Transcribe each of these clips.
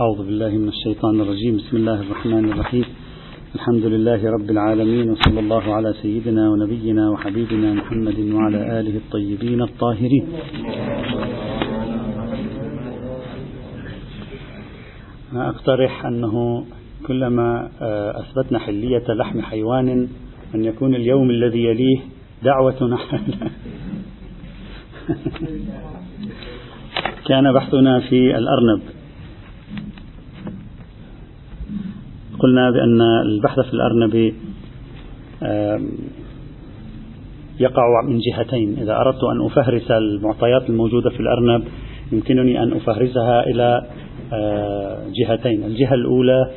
أعوذ بالله من الشيطان الرجيم. بسم الله الرحمن الرحيم. الحمد لله رب العالمين وصلى الله على سيدنا ونبينا وحبيبنا محمد وعلى آله الطيبين الطاهرين. أنا أقترح أنه كلما آه، أثبتنا حلية لحم حيوان أن يكون اليوم الذي يليه دعوة كان بحثنا في الأرنب. قلنا بأن البحث في الأرنب يقع من جهتين. إذا أردت أن أفهرس المعطيات الموجودة في الأرنب يمكنني أن أفهرسها إلى جهتين. الجهة الأولى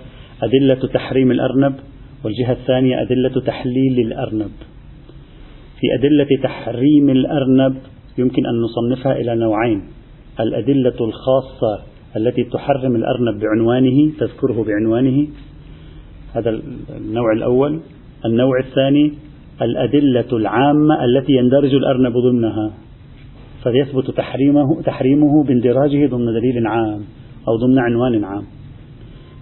أدلة تحريم الأرنب والجهة الثانية أدلة تحليل الأرنب. في أدلة تحريم الأرنب يمكن أن نصنفها إلى نوعين. الأدلة الخاصة التي تحرم الأرنب بعنوانه تذكره بعنوانه هذا النوع الأول. النوع الثاني الأدلة العامة التي يندرج الأرنب ضمنها فيثبت تحريمه تحريمه باندراجه ضمن دليل عام أو ضمن عنوان عام.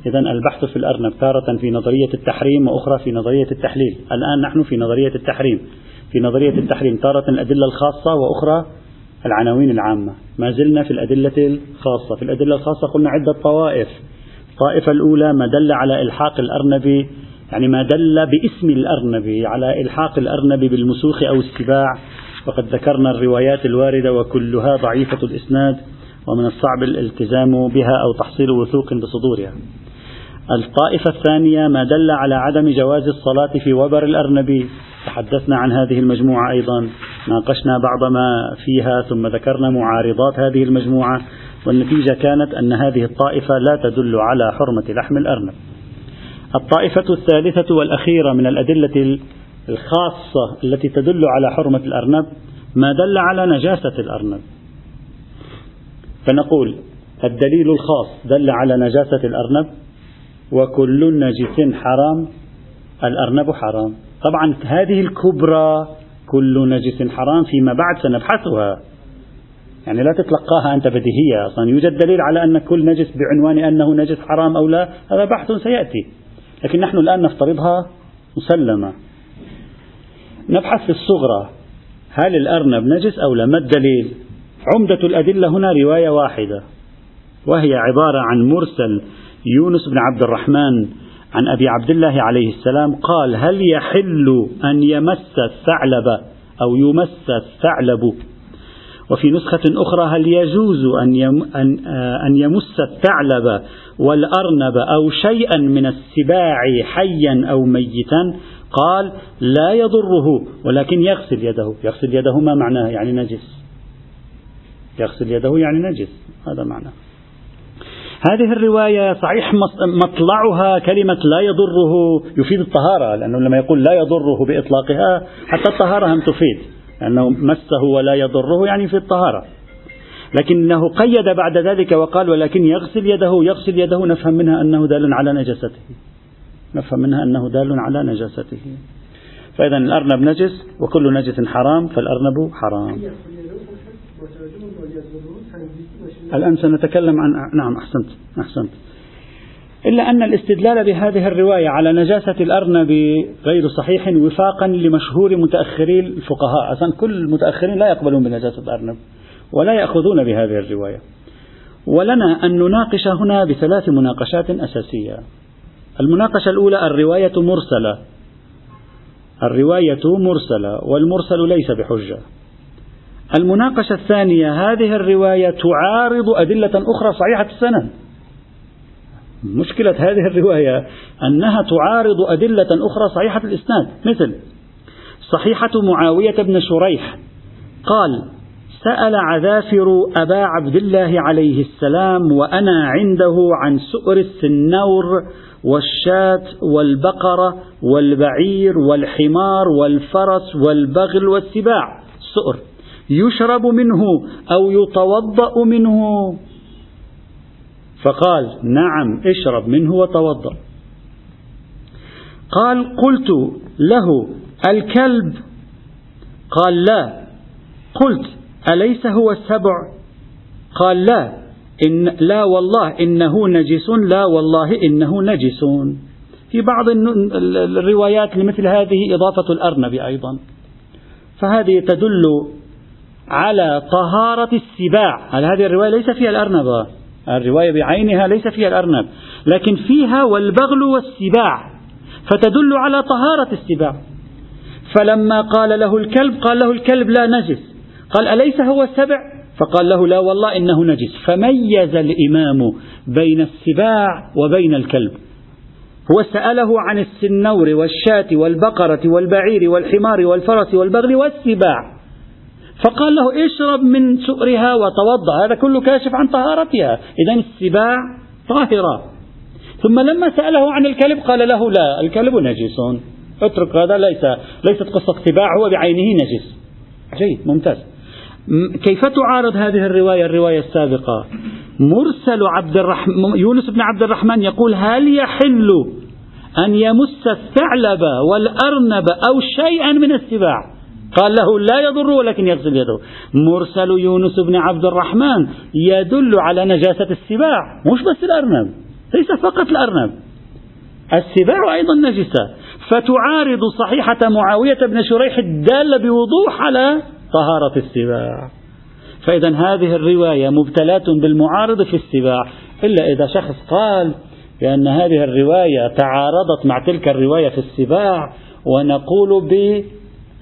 إذا البحث في الأرنب تارة في نظرية التحريم وأخرى في نظرية التحليل. الآن نحن في نظرية التحريم. في نظرية التحريم تارة الأدلة الخاصة وأخرى العناوين العامة. ما زلنا في الأدلة الخاصة. في الأدلة الخاصة قلنا عدة طوائف. الطائفة الأولى ما دل على إلحاق الأرنب يعني ما دل باسم الأرنب على إلحاق الأرنب بالمسوخ أو السباع. وقد ذكرنا الروايات الواردة وكلها ضعيفة الإسناد ومن الصعب الالتزام بها أو تحصيل وثوق بصدورها. الطائفة الثانية ما دل على عدم جواز الصلاة في وبر الأرنب تحدثنا عن هذه المجموعة أيضا ناقشنا بعض ما فيها ثم ذكرنا معارضات هذه المجموعة. والنتيجة كانت أن هذه الطائفة لا تدل على حرمة لحم الأرنب. الطائفة الثالثة والأخيرة من الأدلة الخاصة التي تدل على حرمة الأرنب ما دل على نجاسة الأرنب. فنقول الدليل الخاص دل على نجاسة الأرنب وكل نجس حرام الأرنب حرام. طبعا هذه الكبرى كل نجس حرام فيما بعد سنبحثها. يعني لا تتلقاها أنت بديهية أصلا. يوجد دليل على أن كل نجس بعنوان أنه نجس حرام أو لا هذا بحث سيأتي. لكن نحن الآن نفترضها مسلمة. نبحث في الصغرى. هل الأرنب نجس أو لا؟ ما الدليل؟ عمدة الأدلة هنا رواية واحدة. وهي عبارة عن مرسل يونس بن عبد الرحمن عن أبي عبد الله عليه السلام قال هل يحل أن يمس الثعلب أو يمس الثعلب وفي نسخة أخرى هل يجوز أن أن أن يمس الثعلب والأرنب أو شيئا من السباع حيا أو ميتا؟ قال لا يضره ولكن يغسل يده. يغسل يده ما معناه يعني نجس؟ يغسل يده يعني نجس هذا معناه هذه الرواية صحيح مطلعها كلمة لا يضره يفيد الطهارة لأنه لما يقول لا يضره بإطلاقها حتى الطهارة هم تفيد. لأنه مسه ولا يضره يعني في الطهارة. لكنه قيد بعد ذلك وقال ولكن يغسل يده يغسل يده نفهم منها أنه دال على نجاسته. نفهم منها أنه دال على نجاسته. فإذا الأرنب نجس وكل نجس حرام فالأرنب حرام. الآن سنتكلم عن نعم أحسنت أحسنت. إلا أن الاستدلال بهذه الرواية على نجاسة الأرنب غير صحيح وفاقا لمشهور متأخري الفقهاء. أصلا كل المتأخرين لا يقبلون بنجاسة الأرنب ولا يأخذون بهذه الرواية. ولنا أن نناقش هنا بثلاث مناقشات أساسية. المناقشة الأولى الرواية مرسلة. الرواية مرسلة والمرسل ليس بحجة. المناقشة الثانية هذه الرواية تعارض أدلة أخرى صحيحة السند. مشكلة هذه الرواية أنها تعارض أدلة أخرى صحيحة الإسناد. مثل صحيحة معاوية بن شريح قال سأل عذافر أبا عبد الله عليه السلام وأنا عنده عن سؤر السنور والشاة والبقرة والبعير والحمار والفرس والبغل والسباع. سؤر يشرب منه أو يتوضأ منه. فقال نعم اشرب منه وتوضأ. قال قلت له الكلب؟ قال لا. قلت أليس هو السبع؟ قال لا. إن لا والله إنه نجس. لا والله إنه نجس. في بعض الروايات لمثل هذه إضافة الأرنب أيضا. فهذه تدل على طهارة السباع. هذه الرواية ليس فيها الأرنب؟ الرواية بعينها ليس فيها الأرنب لكن فيها والبغل والسباع فتدل على طهارة السباع. فلما قال له الكلب قال له الكلب لا نجس قال أليس هو السبع؟ فقال له لا والله إنه نجس. فميز الإمام بين السباع وبين الكلب. هو سأله عن السنور والشاة والبقرة والبعير والحمار والفرس والبغل والسباع. فقال له اشرب من سؤرها وتوضأ. هذا كله كاشف عن طهارتها. إذا السباع طاهرة. ثم لما سأله عن الكلب قال له لا الكلب نجس. اترك هذا ليس ليست قصة سباع هو بعينه نجس. جيد ممتاز. كيف تعارض هذه الرواية الرواية السابقة؟ مرسل عبد الرحمن يونس بن عبد الرحمن يقول هل يحل أن يمس الثعلب والأرنب أو شيئا من السباع؟ قال له لا يضر ولكن يغسل يده. مرسل يونس بن عبد الرحمن يدل على نجاسة السباع مش بس الأرنب ليس فقط الأرنب. السباع أيضا نجسة. فتعارض صحيحة معاوية بن شريح الدالة بوضوح على طهارة السباع. فإذا هذه الرواية مبتلاة بالمعارض في السباع إلا إذا شخص قال بأن هذه الرواية تعارضت مع تلك الرواية في السباع ونقول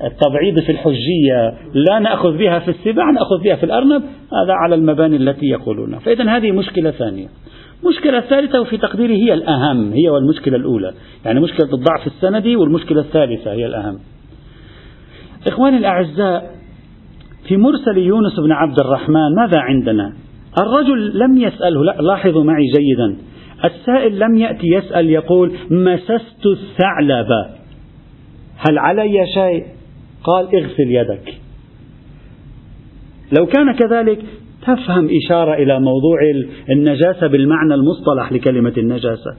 بالتبعيض في الحجية لا نأخذ بها في السباع نأخذ بها في الأرنب هذا على المباني التي يقولونها فإذا هذه مشكلة ثانية. المشكلة الثالثة وفي تقديري هي الأهم هي والمشكلة الأولى. يعني مشكلة الضعف السندي والمشكلة الثالثة هي الأهم. إخواني الأعزاء في مرسل يونس بن عبد الرحمن ماذا عندنا؟ الرجل لم يسأله لا لاحظوا معي جيدا. السائل لم يأتي يسأل يقول مسست الثعلب هل علي شيء؟ قال اغسل يدك. لو كان كذلك تفهم إشارة إلى موضوع النجاسة بالمعنى المصطلح لكلمة النجاسة.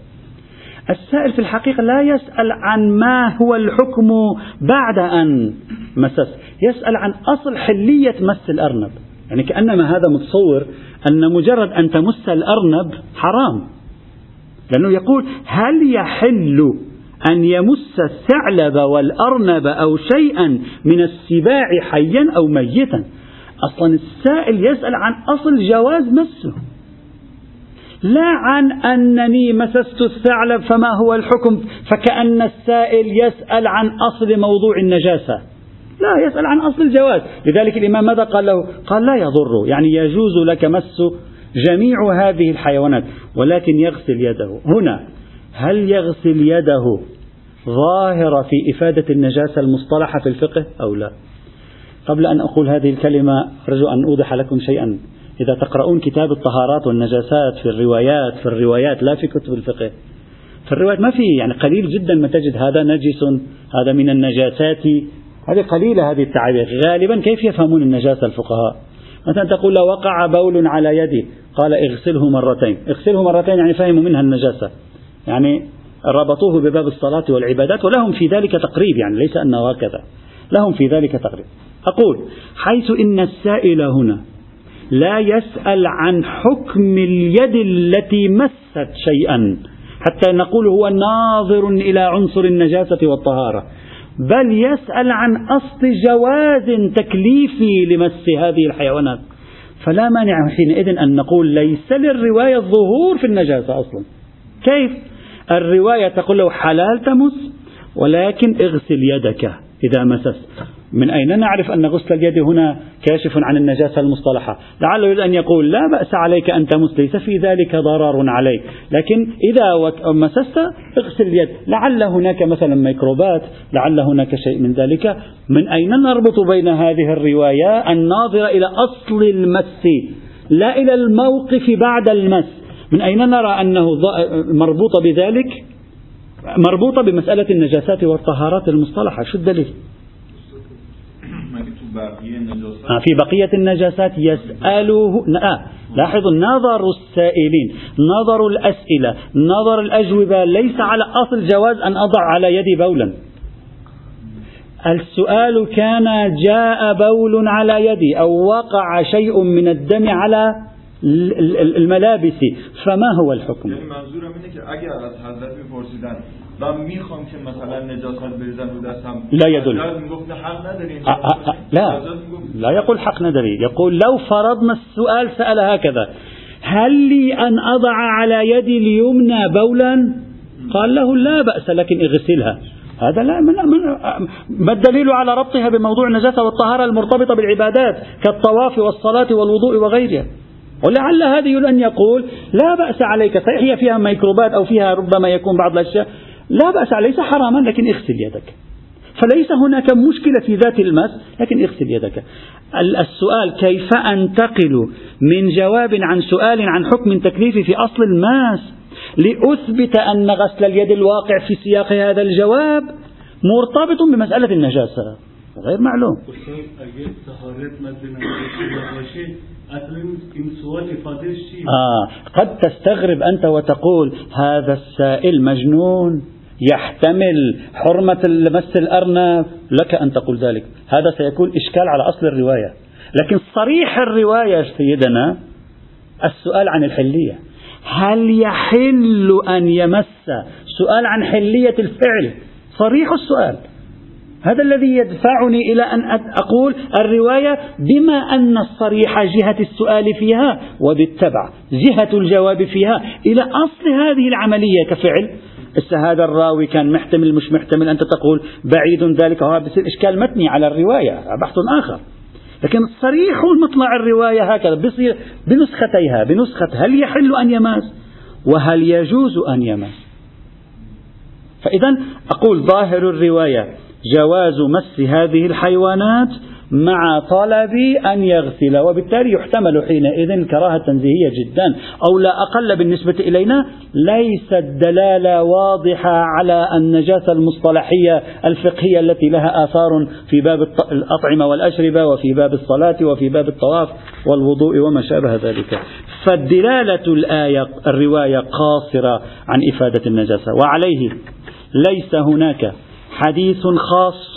السائل في الحقيقة لا يسأل عن ما هو الحكم بعد أن مسس يسأل عن أصل حلية مس الأرنب. يعني كأنما هذا متصور أن مجرد أن تمس الأرنب حرام. لأنه يقول هل يحل أن يمس الثعلب والأرنب أو شيئا من السباع حيا أو ميتا. أصلا السائل يسأل عن أصل جواز مسه لا عن أنني مسست الثعلب فما هو الحكم فكأن السائل يسأل عن أصل موضوع النجاسة. لا يسأل عن أصل الجواز. لذلك الإمام ماذا قال له؟ قال لا يضر يعني يجوز لك مس جميع هذه الحيوانات ولكن يغسل يده. هنا هل يغسل يده ظاهرة في إفادة النجاسة المصطلحة في الفقه أو لا؟ قبل أن أقول هذه الكلمة أرجو أن أوضح لكم شيئا. إذا تقرؤون كتاب الطهارات والنجاسات في الروايات في الروايات لا في كتب الفقه. في الروايات ما في يعني قليل جدا ما تجد هذا نجس هذا من النجاسات. هذه قليلة هذه التعابير غالبا كيف يفهمون النجاسة الفقهاء؟ مثلا تقول لو وقع بول على يدي قال اغسله مرتين. اغسله مرتين يعني فهموا منها النجاسة. يعني ربطوه بباب الصلاة والعبادات ولهم في ذلك تقريب يعني ليس أنه هكذا. لهم في ذلك تقريب. أقول حيث إن السائل هنا لا يسأل عن حكم اليد التي مست شيئا حتى نقول هو ناظر إلى عنصر النجاسة والطهارة بل يسأل عن أصل جواز تكليفي لمس هذه الحيوانات. فلا مانع حينئذ أن نقول ليس للرواية الظهور في النجاسة أصلا. كيف؟ الرواية تقول له حلال تمس ولكن اغسل يدك إذا مسست. من أين نعرف أن غسل اليد هنا كاشف عن النجاسة المصطلحة؟ لعله يريد أن يقول لا بأس عليك أن تمس ليس في ذلك ضرر عليك. لكن إذا مسست اغسل اليد. لعل هناك مثلا ميكروبات لعل هناك شيء من ذلك. من أين نربط بين هذه الرواية الناظرة إلى أصل المس لا إلى الموقف بعد المس؟ من أين نرى أنه مربوطة بذلك؟ مربوطة بمسألة النجاسات والطهارات المصطلحة شو الدليل؟ آه في بقية النجاسات يسأله آه لاحظوا نظر السائلين نظر الأسئلة نظر الأجوبة ليس على أصل جواز أن أضع على يدي بولا. السؤال كان جاء بول على يدي أو وقع شيء من الدم على الملابس فما هو الحكم؟ و میخوام که مثلا نجاست بریزن رو دستم لا يدل لا. لا يقول حق ندري يقول لو فرضنا السؤال سأل هكذا هل لي أن أضع على يدي اليمنى بولا؟ قال له لا بأس لكن اغسلها. هذا لا من من ما الدليل على ربطها بموضوع النجاسة والطهارة المرتبطة بالعبادات كالطواف والصلاة والوضوء وغيرها؟ ولعل هذا يريد أن يقول لا بأس عليك صحيح هي فيها ميكروبات أو فيها ربما يكون بعض الأشياء لا بأس ليس حراما لكن اغسل يدك. فليس هناك مشكلة في ذات المس لكن اغسل يدك. السؤال كيف أنتقل من جواب عن سؤال عن حكم تكليفي في أصل الماس لأثبت أن غسل اليد الواقع في سياق هذا الجواب مرتبط بمسألة النجاسة؟ غير معلوم. آه قد تستغرب أنت وتقول هذا السائل مجنون يحتمل حرمة مس الأرنب. لك أن تقول ذلك. هذا سيكون إشكال على أصل الرواية. لكن صريح الرواية سيدنا السؤال عن الحلية. هل يحل أن يمس؟ سؤال عن حلية الفعل. صريح السؤال. هذا الذي يدفعني إلى أن أقول الرواية بما أن الصريح جهة السؤال فيها وبالتبع جهة الجواب فيها إلى أصل هذه العملية كفعل. هذا الراوي كان محتمل مش محتمل أنت تقول بعيد ذلك وهذا بصير إشكال متني على الرواية بحث آخر. لكن صريح مطلع الرواية هكذا بصير بنسختيها بنسخة هل يحل أن يماس وهل يجوز أن يماس فإذا أقول ظاهر الرواية جواز مس هذه الحيوانات مع طلب أن يغسل وبالتالي يحتمل حينئذ الكراهة تنزيهية جدا أو لا أقل بالنسبة إلينا ليست دلالة واضحة على النجاسة المصطلحية الفقهية التي لها آثار في باب الأطعمة والأشربة وفي باب الصلاة وفي باب الطواف والوضوء وما شابه ذلك. فالدلالة الآية الرواية قاصرة عن إفادة النجاسة وعليه ليس هناك حديث خاص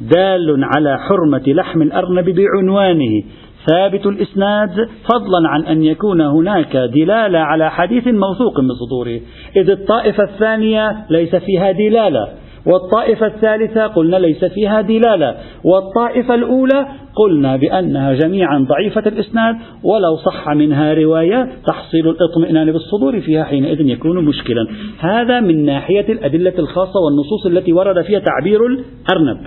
دال على حرمة لحم الأرنب بعنوانه. ثابت الإسناد فضلا عن أن يكون هناك دلالة على حديث موثوق من صدوره إذ الطائفة الثانية ليس فيها دلالة. والطائفة الثالثة قلنا ليس فيها دلالة. والطائفة الأولى قلنا بأنها جميعا ضعيفة الإسناد ولو صح منها رواية تحصيل الاطمئنان بالصدور فيها حينئذ يكون مشكلا. هذا من ناحية الأدلة الخاصة والنصوص التي ورد فيها تعبير الأرنب.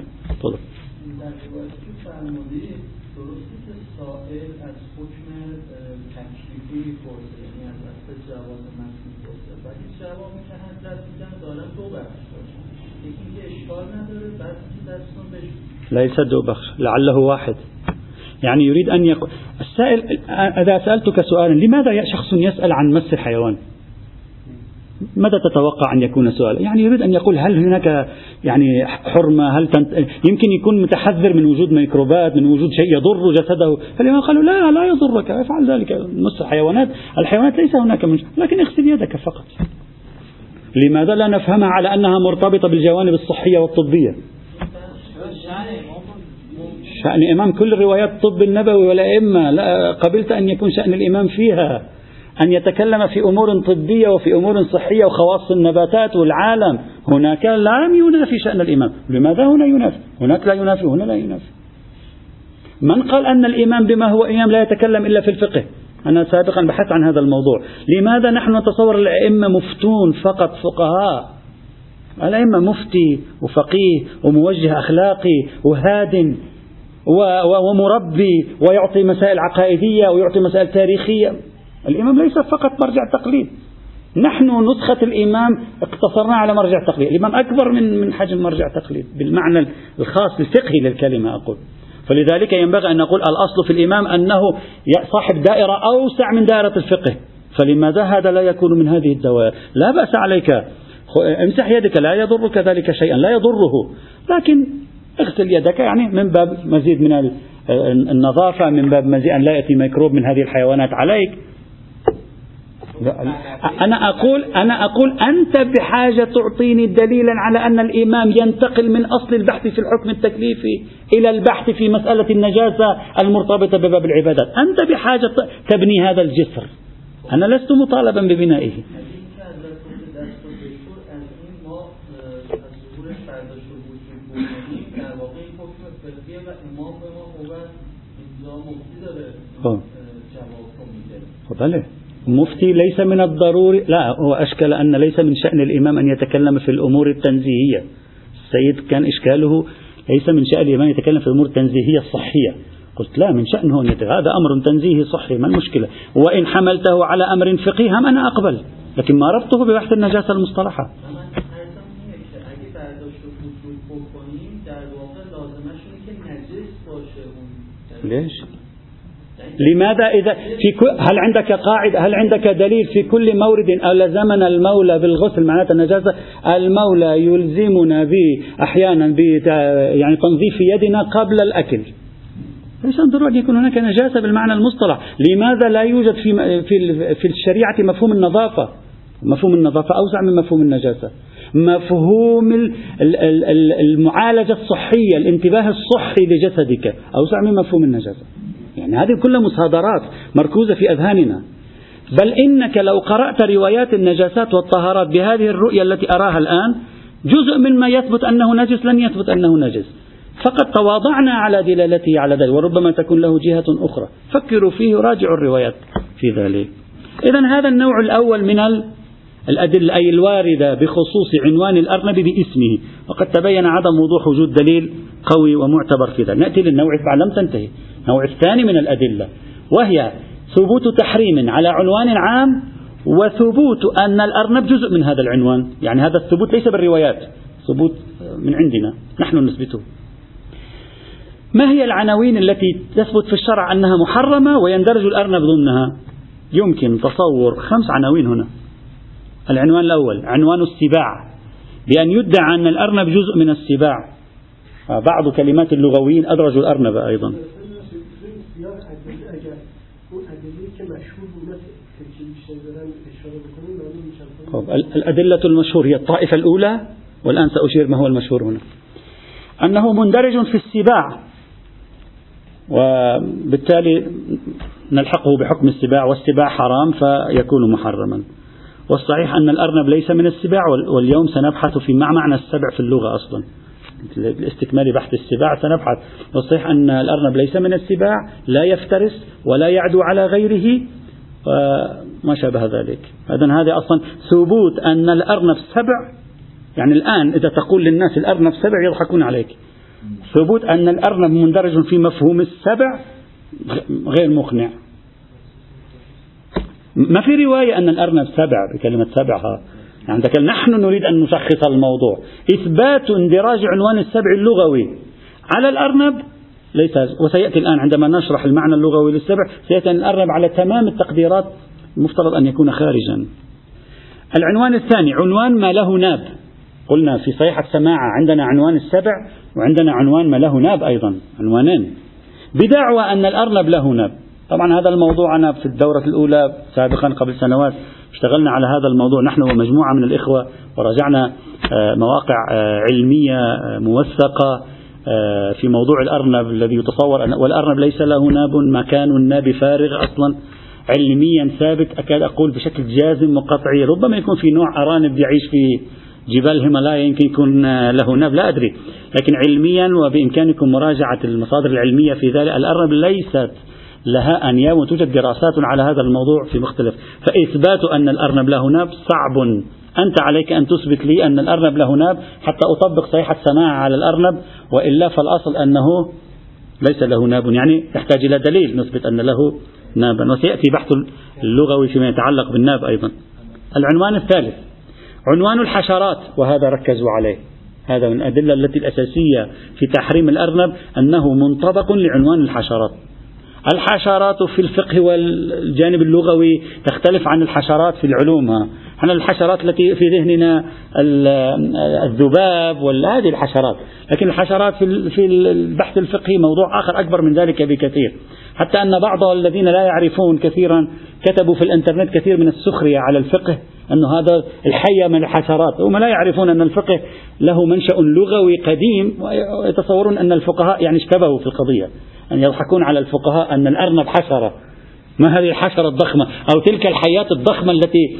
ليس دو بخش. لعله واحد. يعني يريد أن يقول السائل إذا سألتك سؤالا لماذا شخص يسأل عن مس الحيوان؟ ماذا تتوقع أن يكون سؤالا؟ يعني يريد أن يقول هل هناك يعني حرمة؟ هل تنت... يمكن يكون متحذر من وجود ميكروبات من وجود شيء يضر جسده. فلما قالوا لا لا يضرك. افعل ذلك. مس الحيوانات الحيوانات ليس هناك من لكن اغسل يدك فقط. لماذا لا نفهمها على أنها مرتبطة بالجوانب الصحية والطبية؟ شأن إمام كل روايات الطب النبوي والأئمة لا قبلت أن يكون شأن الإمام فيها أن يتكلم في أمور طبية وفي أمور صحية وخواص النباتات والعالم. هناك لم ينافي شأن الإمام. لماذا هنا ينافي؟ هناك لا ينافي هنا لا ينافي. من قال أن الإمام بما هو إمام لا يتكلم إلا في الفقه؟ أنا سابقا بحثت عن هذا الموضوع. لماذا نحن نتصور الأئمة مفتون فقط فقهاء؟ الأئمة مفتي وفقيه وموجه أخلاقي وهاد ومربي ويعطي مسائل عقائدية ويعطي مسائل تاريخية. الإمام ليس فقط مرجع تقليد نحن نسخة الإمام اقتصرنا على مرجع تقليد الإمام أكبر من من حجم مرجع تقليد بالمعنى الخاص الفقهي للكلمة أقول. فلذلك ينبغي أن نقول الأصل في الإمام أنه صاحب دائرة أوسع من دائرة الفقه. فلماذا هذا لا يكون من هذه الدوائر. لا بأس عليك. امسح يدك لا يضرك ذلك شيئا لا يضره. لكن اغسل يدك يعني من باب مزيد من النظافة من باب مزيد أن لا يأتي ميكروب من هذه الحيوانات عليك. أنا أقول أنا أقول أنت بحاجة تعطيني دليلا على أن الإمام ينتقل من أصل البحث في الحكم التكليفي إلى البحث في مسألة النجاسة المرتبطة بباب العبادات. أنت بحاجة تبني هذا الجسر. أنا لست مطالبا ببنائه. بله المفتي ليس من الضروري لا هو أشكل أن ليس من شأن الإمام أن يتكلم في الأمور التنزيهية. السيد كان إشكاله ليس من شأن الإمام يتكلم في الأمور التنزيهية الصحية. قلت لا من شأنه أن هذا أمر تنزيهي صحي ما المشكلة؟ وإن حملته على أمر فقهي هم أنا أقبل. لكن ما ربطه ببحث النجاسة المصطلحة. ليش؟ لماذا إذا في كل هل عندك قاعدة هل عندك دليل في كل مورد ألزمنا المولى بالغسل؟ معناته النجاسة المولى يلزمنا ب أحيانا ب يعني تنظيف يدنا قبل الأكل. ليس ضروري أن يكون هناك نجاسة بالمعنى المصطلح. لماذا لا يوجد في في في الشريعة مفهوم النظافة؟ مفهوم النظافة أوسع من مفهوم النجاسة. مفهوم المعالجة الصحية الانتباه الصحي لجسدك أوسع من مفهوم النجاسة. يعني هذه كلها مصادرات مركوزة في أذهاننا. بل إنك لو قرأت روايات النجاسات والطهارات بهذه الرؤية التي أراها الآن جزء مما يثبت أنه نجس لن يثبت أنه نجس. فقد تواضعنا على دلالته على ذلك وربما تكون له جهة أخرى. فكروا فيه وراجعوا الروايات في ذلك. إذا هذا النوع الأول من الأدلة أي الواردة بخصوص عنوان الأرنب باسمه. وقد تبين عدم وضوح وجود دليل قوي ومعتبر في ذلك. نأتي للنوع لم تنتهي. النوع الثاني من الأدلة وهي ثبوت تحريم على عنوان عام وثبوت أن الأرنب جزء من هذا العنوان يعني هذا الثبوت ليس بالروايات ثبوت من عندنا نحن نثبته. ما هي العناوين التي تثبت في الشرع أنها محرمة ويندرج الأرنب ضمنها؟ يمكن تصور خمس عناوين هنا. العنوان الأول عنوان السباع بأن يدعى أن الأرنب جزء من السباع. بعض كلمات اللغويين أدرجوا الأرنب أيضا. الأدلة المشهور هي الطائفة الأولى والآن سأشير ما هو المشهور هنا. أنه مندرج في السباع وبالتالي نلحقه بحكم السباع والسباع حرام فيكون محرما. والصحيح أن الأرنب ليس من السباع واليوم سنبحث في مع معنى السبع في اللغة أصلا. لاستكمال بحث السباع سنبحث. والصحيح أن الأرنب ليس من السباع لا يفترس ولا يعدو على غيره وما شابه ذلك. إذا هذا أصلا ثبوت أن الأرنب سبع. يعني الآن إذا تقول للناس الأرنب سبع يضحكون عليك. ثبوت أن الأرنب مندرج في مفهوم السبع غير مقنع. ما في رواية أن الأرنب سبع بكلمة سبع يعني نحن نريد أن نشخص الموضوع. إثبات اندراج عنوان السبع اللغوي. على الأرنب ليس وسيأتي الآن عندما نشرح المعنى اللغوي للسبع سيأتي الأرنب على تمام التقديرات المفترض أن يكون خارجا. العنوان الثاني عنوان ما له ناب. قلنا في صيحة سماعة عندنا عنوان السبع وعندنا عنوان ما له ناب أيضا عنوانين. بدعوى أن الأرنب له ناب. طبعا هذا الموضوع أنا في الدورة الأولى سابقا قبل سنوات اشتغلنا على هذا الموضوع. نحن ومجموعة من الإخوة وراجعنا آه، مواقع آه، علمية آه، موثقة في موضوع الأرنب الذي يتصور أن والأرنب ليس له ناب مكان الناب فارغ أصلا. علميا ثابت أكاد أقول بشكل جازم وقطعي. ربما يكون في نوع أرانب يعيش في جبال الهيمالايا يمكن يكون له ناب لا أدري. لكن علميا وبإمكانكم مراجعة المصادر العلمية في ذلك الأرنب ليست لها أنياب وتوجد دراسات على هذا الموضوع في مختلف. فإثبات أن الأرنب له ناب صعب أنت عليك أن تثبت لي أن الأرنب له ناب حتى أطبق صيحة سماع على الأرنب وإلا فالأصل أنه ليس له ناب. يعني يحتاج إلى دليل نثبت أن له نابا. وسيأتي بحث اللغوي فيما يتعلق بالناب أيضا. العنوان الثالث عنوان الحشرات وهذا ركزوا عليه. هذا من الأدلة التي الأساسية في تحريم الأرنب أنه منطبق لعنوان الحشرات. الحشرات في الفقه والجانب اللغوي تختلف عن الحشرات في العلوم إحنا الحشرات التي في ذهننا الذباب وهذه الحشرات. لكن الحشرات في البحث الفقهي موضوع آخر أكبر من ذلك بكثير. حتى أن بعض الذين لا يعرفون كثيرا كتبوا في الإنترنت كثير من السخرية على الفقه أنه هذا الحية من الحشرات. هم لا يعرفون أن الفقه له منشأ لغوي قديم ويتصورون أن الفقهاء يعني اشتبهوا في القضية. أن يضحكون على الفقهاء أن الأرنب حشرة. ما هذه الحشرة الضخمة؟ أو تلك الحيات الضخمة التي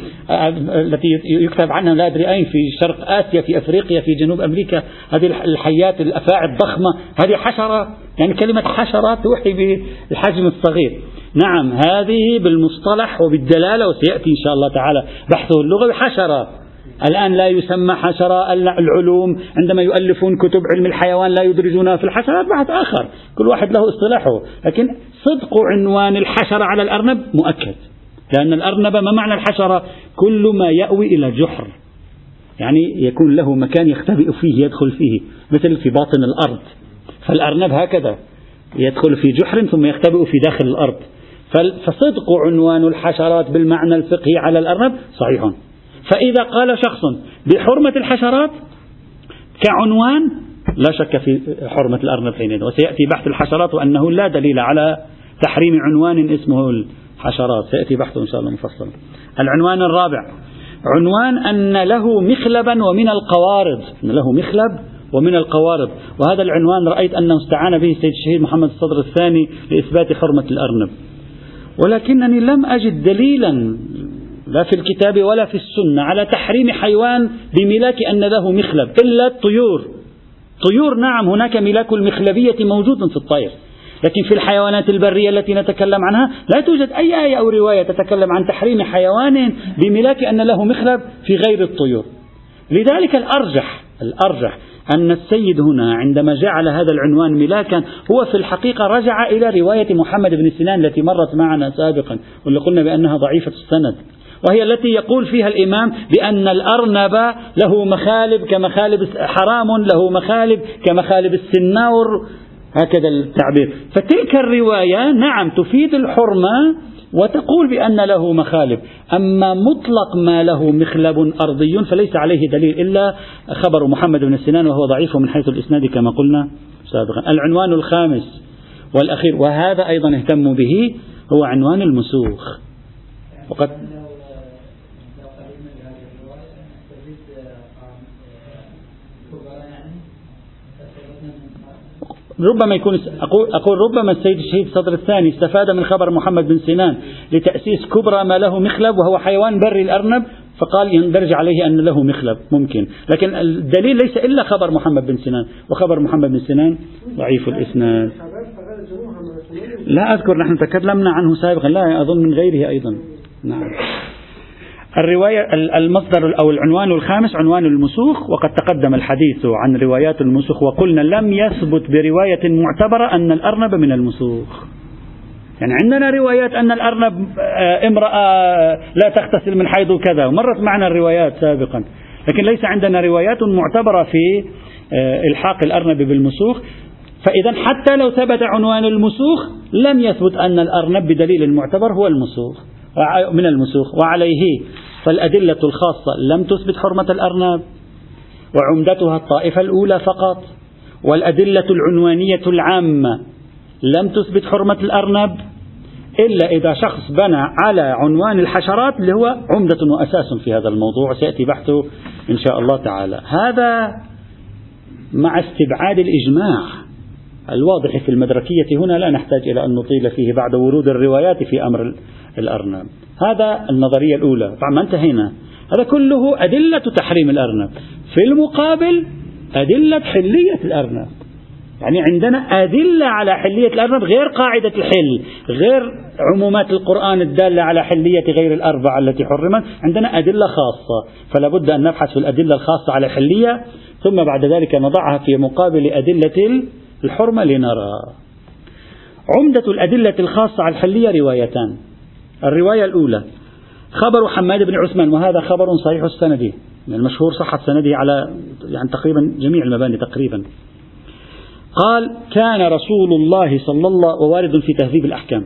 التي يكتب عنها لا أدري أين في شرق آسيا في أفريقيا في جنوب أمريكا. هذه الحيات الأفاعي الضخمة. هذه حشرة يعني كلمة حشرة توحي بالحجم الصغير. نعم هذه بالمصطلح وبالدلالة وسيأتي إن شاء الله تعالى بحثه اللغوي. حشرة. الآن لا يسمى حشرة العلوم عندما يؤلفون كتب علم الحيوان لا يدرجونها في الحشرات بحث آخر كل واحد له اصطلاحه. لكن صدق عنوان الحشرة على الأرنب مؤكد لأن الأرنب ما معنى الحشرة؟ كل ما يأوي إلى جحر. يعني يكون له مكان يختبئ فيه يدخل فيه مثل في باطن الأرض. فالأرنب هكذا يدخل في جحر ثم يختبئ في داخل الأرض. فصدق عنوان الحشرات بالمعنى الفقهي على الأرنب صحيح. فإذا قال شخص بحرمة الحشرات كعنوان لا شك في حرمة الأرنب حينئذ وسيأتي بحث الحشرات وأنه لا دليل على تحريم عنوان اسمه الحشرات. سيأتي بحثه إن شاء الله مفصلا العنوان الرابع عنوان أن له مخلبا ومن القوارض. أن له مخلب ومن القوارض. وهذا العنوان رأيت أنه استعان به السيد الشهيد محمد الصدر الثاني لإثبات حرمة الأرنب. ولكنني لم أجد دليلا لا في الكتاب ولا في السنة على تحريم حيوان بملاك أن له مخلب إلا الطيور. طيور نعم هناك ملاك المخلبية موجود في الطير لكن في الحيوانات البرية التي نتكلم عنها لا توجد أي آية أو رواية تتكلم عن تحريم حيوان بملاك أن له مخلب في غير الطيور. لذلك الأرجح الأرجح أن السيد هنا عندما جعل هذا العنوان ملاكا هو في الحقيقة رجع إلى رواية محمد بن سنان التي مرت معنا سابقا واللي قلنا بأنها ضعيفة السند. وهي التي يقول فيها الإمام بأن الأرنب له مخالب كمخالب حرام له مخالب كمخالب السناور. هكذا التعبير. فتلك الرواية نعم تفيد الحرمة وتقول بأن له مخالب. أما مطلق ما له مخلب أرضي فليس عليه دليل إلا خبر محمد بن سنان وهو ضعيف من حيث الإسناد كما قلنا سابقا. العنوان الخامس والأخير وهذا أيضا اهتموا به هو عنوان المسوخ. وقد ربما يكون أقول, أقول ربما السيد الشهيد صدر الثاني استفاد من خبر محمد بن سنان لتأسيس كبرى ما له مخلب وهو حيوان بري الأرنب فقال يندرج عليه أن له مخلب ممكن. لكن الدليل ليس إلا خبر محمد بن سنان وخبر محمد بن سنان ضعيف الإسناد. لا أذكر نحن تكلمنا عنه سابقا لا أظن من غيره أيضا. نعم. الرواية المصدر أو العنوان الخامس عنوان المسوخ وقد تقدم الحديث عن روايات المسوخ وقلنا لم يثبت برواية معتبرة أن الأرنب من المسوخ. يعني عندنا روايات أن الأرنب آه، امرأة لا تغتسل من حيض كذا ومرت معنا الروايات سابقا. لكن ليس عندنا روايات معتبرة في آه، إلحاق الأرنب بالمسوخ. فإذا حتى لو ثبت عنوان المسوخ لم يثبت أن الأرنب بدليل معتبر هو المسوخ من المسوخ. وعليه فالأدلة الخاصة لم تثبت حرمة الأرنب وعمدتها الطائفة الأولى فقط والأدلة العنوانية العامة لم تثبت حرمة الأرنب إلا إذا شخص بنى على عنوان الحشرات اللي هو عمدة وأساس في هذا الموضوع. سيأتي بحثه إن شاء الله تعالى. هذا مع استبعاد الإجماع. الواضح في المدركية هنا لا نحتاج إلى أن نطيل فيه بعد ورود الروايات في أمر الأرنب. هذا النظرية الأولى. طبعا ما انتهينا. هذا كله أدلة تحريم الأرنب. في المقابل أدلة حلية الأرنب. يعني عندنا أدلة على حلية الأرنب غير قاعدة الحل غير عمومات القرآن الدالة على حلية غير الأربعة التي حرمت. عندنا أدلة خاصة. فلا بد أن نبحث في الأدلة الخاصة على الحلية ثم بعد ذلك نضعها في مقابل أدلة الحرمة لنرى. عمدة الأدلة الخاصة على الحلية روايتان. الرواية الأولى خبر حماد بن عثمان وهذا خبر صحيح السند يعني المشهور صحة سنده على يعني تقريبا جميع المباني تقريبا. قال كان رسول الله صلى الله ووارد في تهذيب الأحكام.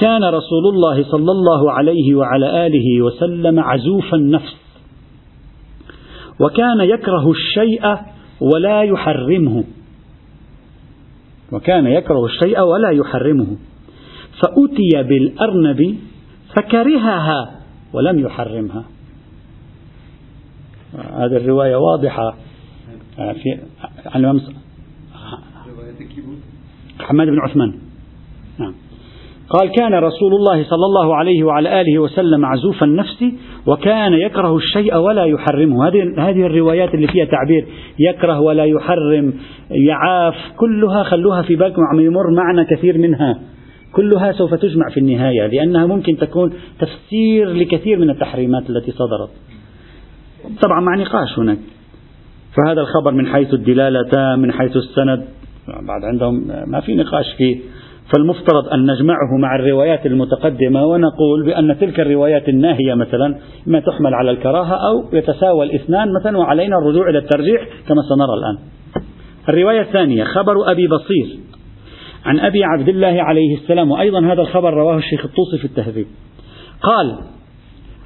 كان رسول الله صلى الله عليه وعلى آله وسلم عزوف النفس وكان يكره الشيء ولا يحرمه. وكان يكره الشيء ولا يحرمه. فأتي بالأرنب فكرهها ولم يحرمها. هذه الرواية واضحة. في عن حماد بن عثمان. نعم. قال كان رسول الله صلى الله عليه وعلى آله وسلم عزوف النفس وكان يكره الشيء ولا يحرمه. هذه هذه الروايات اللي فيها تعبير يكره ولا يحرم يعاف كلها خلوها في بالكم عم يمر معنا كثير منها. كلها سوف تجمع في النهاية لأنها ممكن تكون تفسير لكثير من التحريمات التي صدرت. طبعا مع نقاش هناك. فهذا الخبر من حيث الدلالة من حيث السند بعد عندهم ما في نقاش فيه. فالمفترض أن نجمعه مع الروايات المتقدمة ونقول بأن تلك الروايات الناهية مثلا ما تحمل على الكراهة أو يتساوى الاثنان مثلا وعلينا الرجوع إلى الترجيح كما سنرى الآن. الرواية الثانية خبر أبي بصير عن أبي عبد الله عليه السلام وأيضا هذا الخبر رواه الشيخ الطوسي في التهذيب. قال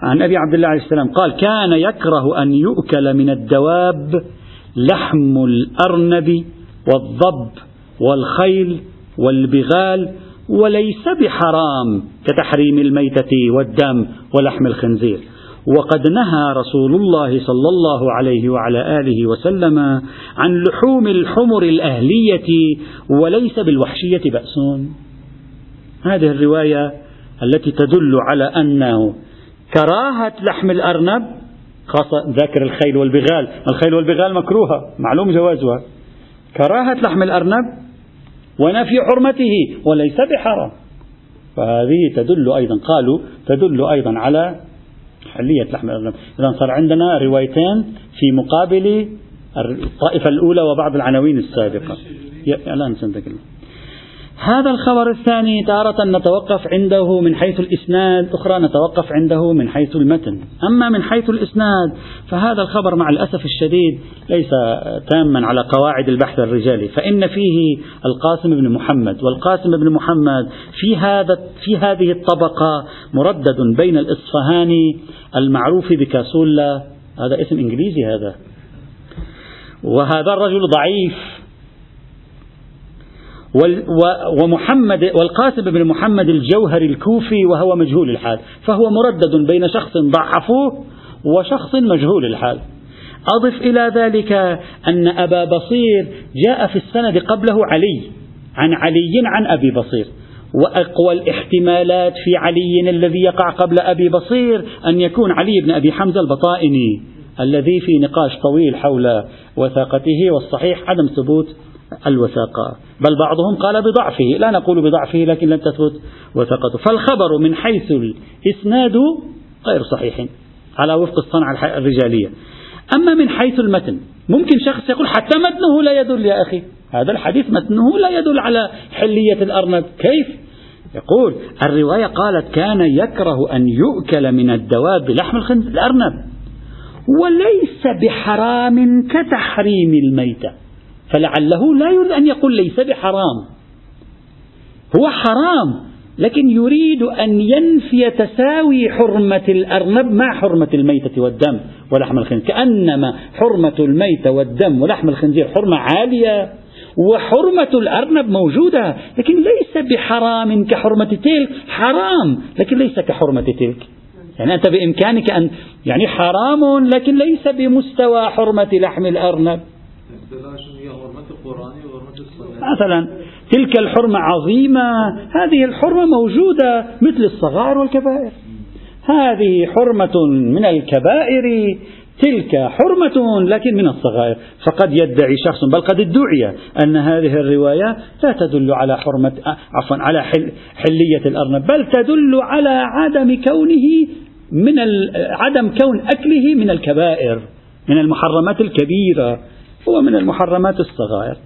عن أبي عبد الله عليه السلام قال كان يكره أن يؤكل من الدواب لحم الأرنب والضب والخيل والبغال وليس بحرام كتحريم الميتة والدم ولحم الخنزير. وقد نهى رسول الله صلى الله عليه وعلى آله وسلم عن لحوم الحمر الأهلية وليس بالوحشية بأس. هذه الرواية التي تدل على أنه كراهة لحم الأرنب خاصة ذاكر الخيل والبغال الخيل والبغال مكروهة معلوم جوازها. كراهة لحم الأرنب ونفي حرمته وليس بحرام. فهذه تدل أيضا قالوا تدل أيضا على حلية لحم الأرنب إذا صار عندنا روايتين في مقابل الطائفة الأولى وبعض العناوين السابقة. الآن سنتكلم. هذا الخبر الثاني تارة نتوقف عنده من حيث الإسناد أخرى نتوقف عنده من حيث المتن. أما من حيث الإسناد فهذا الخبر مع الأسف الشديد ليس تاما على قواعد البحث الرجالي. فإن فيه القاسم بن محمد والقاسم بن محمد في هذا في هذه الطبقة مردد بين الإصفهاني المعروف بكاسولا. هذا اسم إنجليزي هذا. وهذا الرجل ضعيف. ومحمد والقاسم بن محمد الجوهري الكوفي وهو مجهول الحال. فهو مردد بين شخص ضعفوه وشخص مجهول الحال. أضف إلى ذلك أن أبا بصير جاء في السند قبله علي عن علي عن أبي بصير. وأقوى الاحتمالات في علي الذي يقع قبل أبي بصير أن يكون علي بن أبي حمزة البطائني الذي في نقاش طويل حول وثاقته والصحيح عدم ثبوت الوثاقة بل بعضهم قال بضعفه لا نقول بضعفه لكن لم تثبت وثاقته فالخبر من حيث الإسناد غير صحيح على وفق الصنعة الرجالية. أما من حيث المتن ممكن شخص يقول حتى متنه لا يدل يا أخي. هذا الحديث متنه لا يدل على حلية الأرنب. كيف؟ يقول الرواية قالت كان يكره أن يؤكل من الدواب لحم الأرنب. وليس بحرام كتحريم الميتة. فلعله لا يريد أن يقول ليس بحرام. هو حرام لكن يريد أن ينفي تساوي حرمة الأرنب مع حرمة الميتة والدم ولحم الخنزير. كأنما حرمة الميتة والدم ولحم الخنزير حرمة عالية وحرمة الأرنب موجودة لكن ليس بحرام كحرمة تلك. حرام لكن ليس كحرمة تلك. يعني أنت بإمكانك أن يعني حرام لكن ليس بمستوى حرمة لحم الأرنب. مثلا تلك الحرمة عظيمة هذه الحرمة موجودة مثل الصغائر والكبائر. هذه حرمة من الكبائر تلك حرمة لكن من الصغائر. فقد يدعي شخص بل قد ادعي أن هذه الرواية لا تدل على حرمة عفوا على حل حلية الأرنب بل تدل على عدم كونه من عدم كون أكله من الكبائر من المحرمات الكبيرة. هو من المحرمات الصغائر.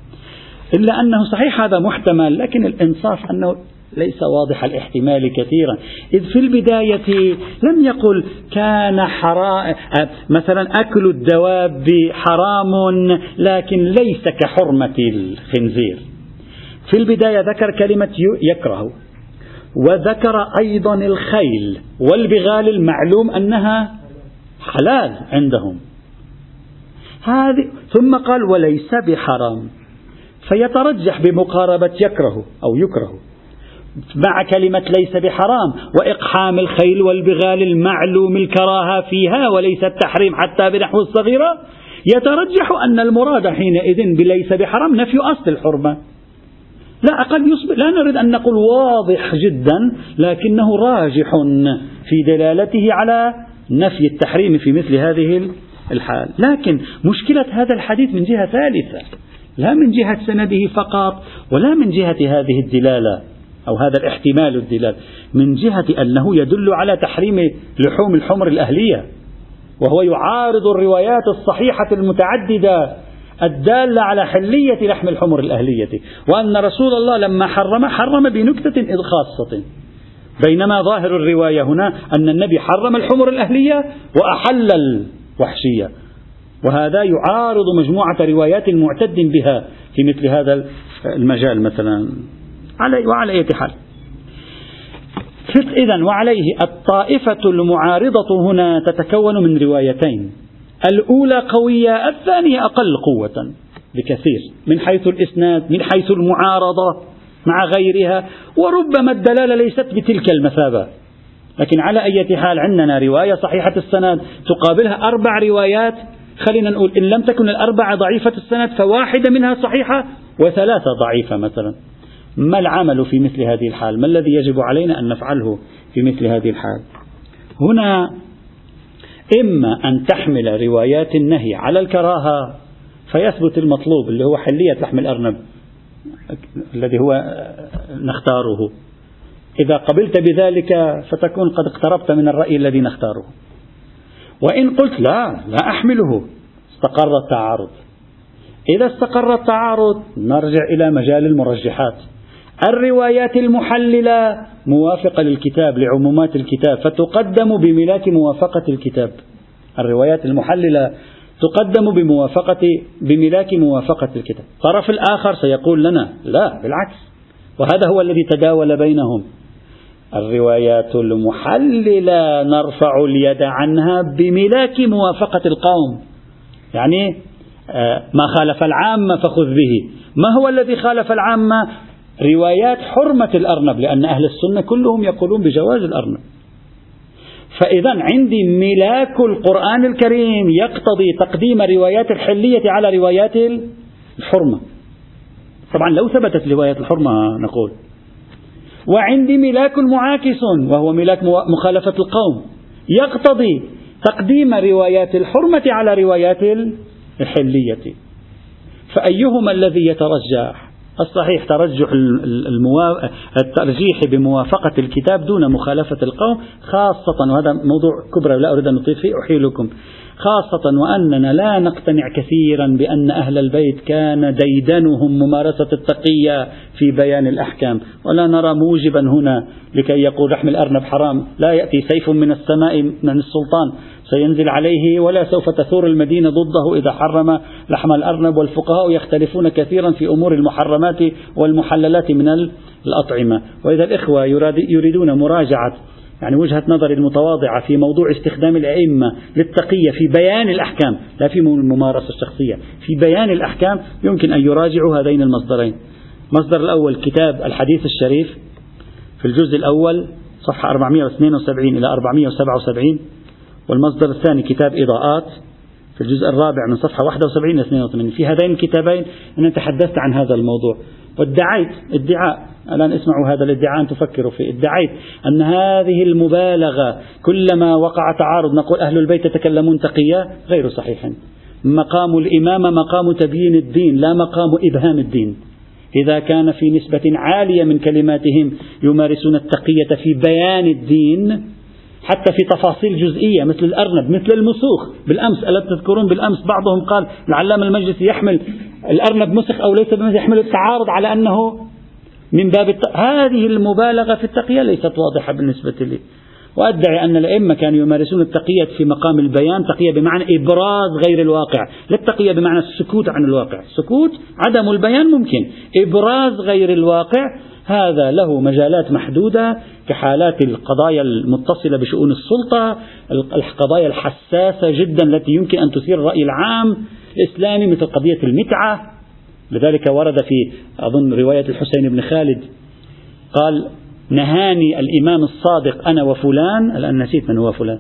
إلا أنه صحيح هذا محتمل لكن الإنصاف أنه ليس واضح الاحتمال كثيرا. إذ في البداية لم يقل كان حرام مثلا أكل الدواب حرام لكن ليس كحرمة الخنزير. في البداية ذكر كلمة يكره. وذكر أيضا الخيل والبغال المعلوم أنها حلال عندهم. هذه. ثم قال وليس بحرام. فيترجح بمقاربة يكره أو يكره. مع كلمة ليس بحرام وإقحام الخيل والبغال المعلوم الكراهة فيها وليس التحريم حتى بنحو الصغيرة. يترجح أن المراد حينئذ بليس بحرام نفي أصل الحرمة. لا أقل يصبح لا نريد أن نقول واضح جدا لكنه راجح في دلالته على نفي التحريم في مثل هذه الحال. لكن مشكلة هذا الحديث من جهة ثالثة. لا من جهة سنده فقط ولا من جهة هذه الدلالة أو هذا الاحتمال الدلال. من جهة أنه يدل على تحريم لحوم الحمر الأهلية وهو يعارض الروايات الصحيحة المتعددة الدالة على حلية لحم الحمر الأهلية. وأن رسول الله لما حرم حرم بنكتة خاصة. بينما ظاهر الرواية هنا أن النبي حرم الحمر الأهلية وأحل الوحشية وهذا يعارض مجموعة روايات معتد بها في مثل هذا المجال مثلا. علي وعلى أي حال. إذا وعليه الطائفة المعارضة هنا تتكون من روايتين. الأولى قوية الثانية أقل قوة بكثير من حيث الإسناد من حيث المعارضة مع غيرها وربما الدلالة ليست بتلك المثابة. لكن على أي حال عندنا رواية صحيحة السند تقابلها أربع روايات. خلينا نقول إن لم تكن الأربعة ضعيفة السند فواحدة منها صحيحة وثلاثة ضعيفة مثلا. ما العمل في مثل هذه الحال؟ ما الذي يجب علينا أن نفعله في مثل هذه الحال؟ هنا إما أن تحمل روايات النهي على الكراهة فيثبت المطلوب اللي هو حلية لحم الأرنب الذي هو نختاره. إذا قبلت بذلك فتكون قد اقتربت من الرأي الذي نختاره. وإن قلت لا لا أحمله. استقر التعارض. إذا استقر التعارض نرجع إلى مجال المرجحات. الروايات المحللة موافقة للكتاب لعمومات الكتاب فتقدم بملاك موافقة الكتاب. الروايات المحللة تقدم بموافقة بملاك موافقة الكتاب. الطرف الآخر سيقول لنا لا بالعكس. وهذا هو الذي تداول بينهم. الروايات المحللة نرفع اليد عنها بملاك موافقة القوم. يعني آه، ما خالف العامة فخذ به. ما هو الذي خالف العامة؟ روايات حرمة الأرنب لأن أهل السنة كلهم يقولون بجواز الأرنب. فإذا عندي ملاك القرآن الكريم يقتضي تقديم روايات الحلية على روايات الحرمة. طبعا لو ثبتت روايات الحرمة نقول. وعندي ملاك معاكس وهو ملاك مخالفة القوم. يقتضي تقديم روايات الحرمة على روايات الحلية. فأيهما الذي يترجح؟ الصحيح ترجح الموا... الترجيح بموافقة الكتاب دون مخالفة القوم خاصة وهذا موضوع كبرى لا أريد أن أطيل فيه أحيلكم. خاصة وأننا لا نقتنع كثيرا بأن أهل البيت كان ديدنهم ممارسة التقية في بيان الأحكام. ولا نرى موجبا هنا لكي يقول لحم الأرنب حرام. لا يأتي سيف من السماء من السلطان. سينزل عليه ولا سوف تثور المدينة ضده. إذا حرم لحم الأرنب والفقهاء يختلفون كثيرا في أمور المحرمات والمحللات من الأطعمة. وإذا الإخوة يريدون مراجعة يعني وجهة نظر المتواضعة في موضوع استخدام الأئمة للتقية في بيان الأحكام لا في الممارسة الشخصية في بيان الأحكام يمكن أن يراجعوا هذين المصدرين. المصدر الأول كتاب الحديث الشريف في الجزء الأول صفحة 472 إلى 477 والمصدر الثاني كتاب إضاءات في الجزء الرابع من صفحة 71 إلى 82 في هذين الكتابين أنا تحدثت عن هذا الموضوع. وادعيت ادعاء الآن اسمعوا هذا الادعاء أن تفكروا فيه. ادعيت أن هذه المبالغة كلما وقع تعارض نقول أهل البيت يتكلمون تقية غير صحيح. مقام الإمامة مقام تبيين الدين لا مقام إبهام الدين. إذا كان في نسبة عالية من كلماتهم يمارسون التقية في بيان الدين حتى في تفاصيل جزئية مثل الأرنب مثل المسوخ. بالأمس ألا تذكرون؟ بالأمس بعضهم قال العلام المجلس يحمل الأرنب مسخ أو ليس بمسخ يحمل التعارض على أنه من باب الت... هذه المبالغة في التقية ليست واضحة بالنسبة لي. وأدعي أن الأئمة كانوا يمارسون التقية في مقام البيان تقية بمعنى إبراز غير الواقع لا التقية بمعنى السكوت عن الواقع. سكوت عدم البيان ممكن. إبراز غير الواقع هذا له مجالات محدودة كحالات القضايا المتصلة بشؤون السلطة القضايا الحساسة جدا التي يمكن أن تثير الرأي العام الإسلامي مثل قضية المتعة. لذلك ورد في أظن رواية الحسين بن خالد قال نهاني الإمام الصادق أنا وفلان الآن نسيت من هو فلان.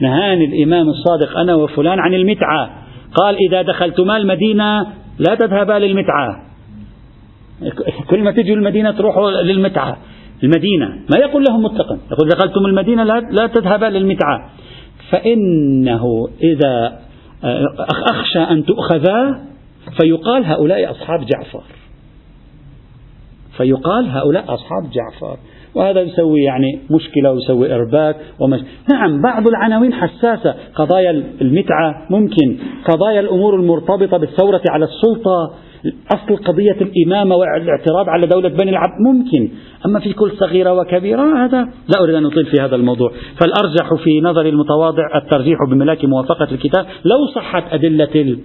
نهاني الإمام الصادق أنا وفلان عن المتعة. قال إذا دخلتما المدينة لا تذهبا للمتعة. كل ما تجوا المدينة تروحوا للمتعة. المدينة. ما يقول لهم مطلقا يقول دخلتم المدينة لا, لا تذهبا للمتعة. فإنه إذا أخشى أن تؤخذا فيقال هؤلاء أصحاب جعفر. فيقال هؤلاء أصحاب جعفر. وهذا يسوي يعني مشكلة ويسوي إرباك ومش... نعم بعض العناوين حساسة. قضايا المتعة ممكن. قضايا الأمور المرتبطة بالثورة على السلطة. أصل قضية الإمامة والاعتراض على دولة بني العبد ممكن. أما في كل صغيرة وكبيرة هذا لا أريد أن أطيل في هذا الموضوع. فالأرجح في نظري المتواضع الترجيح بملاك موافقة الكتاب لو صحت أدلة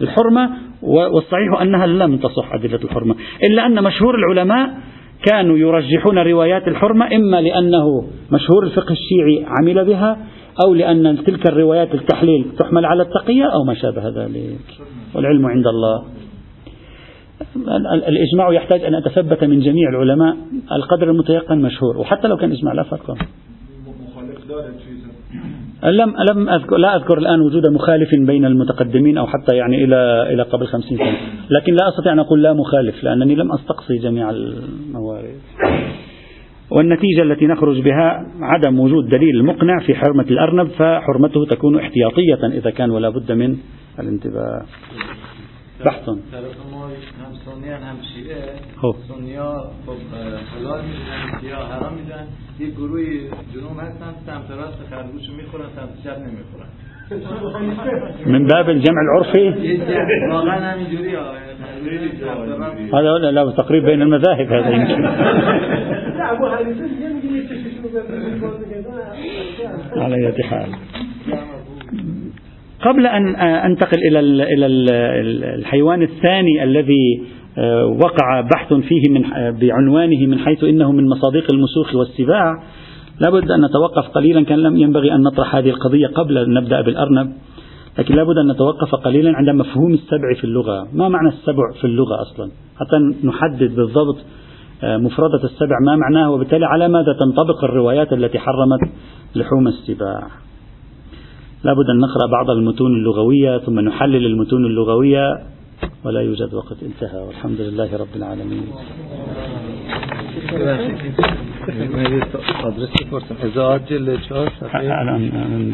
الحرمة والصحيح أنها لم تصح أدلة الحرمة. إلا أن مشهور العلماء كانوا يرجحون روايات الحرمة إما لأنه مشهور الفقه الشيعي عمل بها أو لأن تلك الروايات التحليل تحمل على التقية أو ما شابه ذلك. والعلم عند الله. الإجماع يحتاج أن أتثبت من جميع العلماء القدر المتيقن مشهور وحتى لو كان إجماع لا فرق. لم لم أذكر لا أذكر الآن وجود مخالف بين المتقدمين أو حتى يعني إلى إلى قبل خمسين سنة. لكن لا أستطيع أن أقول لا مخالف لأنني لم أستقصي جميع الموارد. والنتيجة التي نخرج بها عدم وجود دليل مقنع في حرمة الأرنب فحرمته تكون احتياطية إذا كان ولا بد من الانتباه. بحث هم سنی هم شیعه خب. سنیا خب حلال میدن شیعه حرام میدن. یه گروه جنوب هستن سمت راست خرگوش میخورن سمت چپ نمیخورن. من باب الجمع العرفي هذا لا تقريب بين المذاهب هذا. يمكن. على أي حال. قبل أن أنتقل إلى إلى الحيوان الثاني الذي آه، وقع بحث فيه من بعنوانه من حيث إنه من مصادق المسوخ والسباع لابد أن نتوقف قليلا. كان لم ينبغي أن نطرح هذه القضية قبل أن نبدأ بالأرنب لكن لابد أن نتوقف قليلا عند مفهوم السبع في اللغة. ما معنى السبع في اللغة أصلا؟ حتى نحدد بالضبط آه، مفردة السبع ما معناه وبالتالي على ماذا تنطبق الروايات التي حرمت لحوم السباع. لابد أن نقرأ بعض المتون اللغوية ثم نحلل المتون اللغوية ولا يوجد وقت انتهى والحمد لله رب العالمين. الآن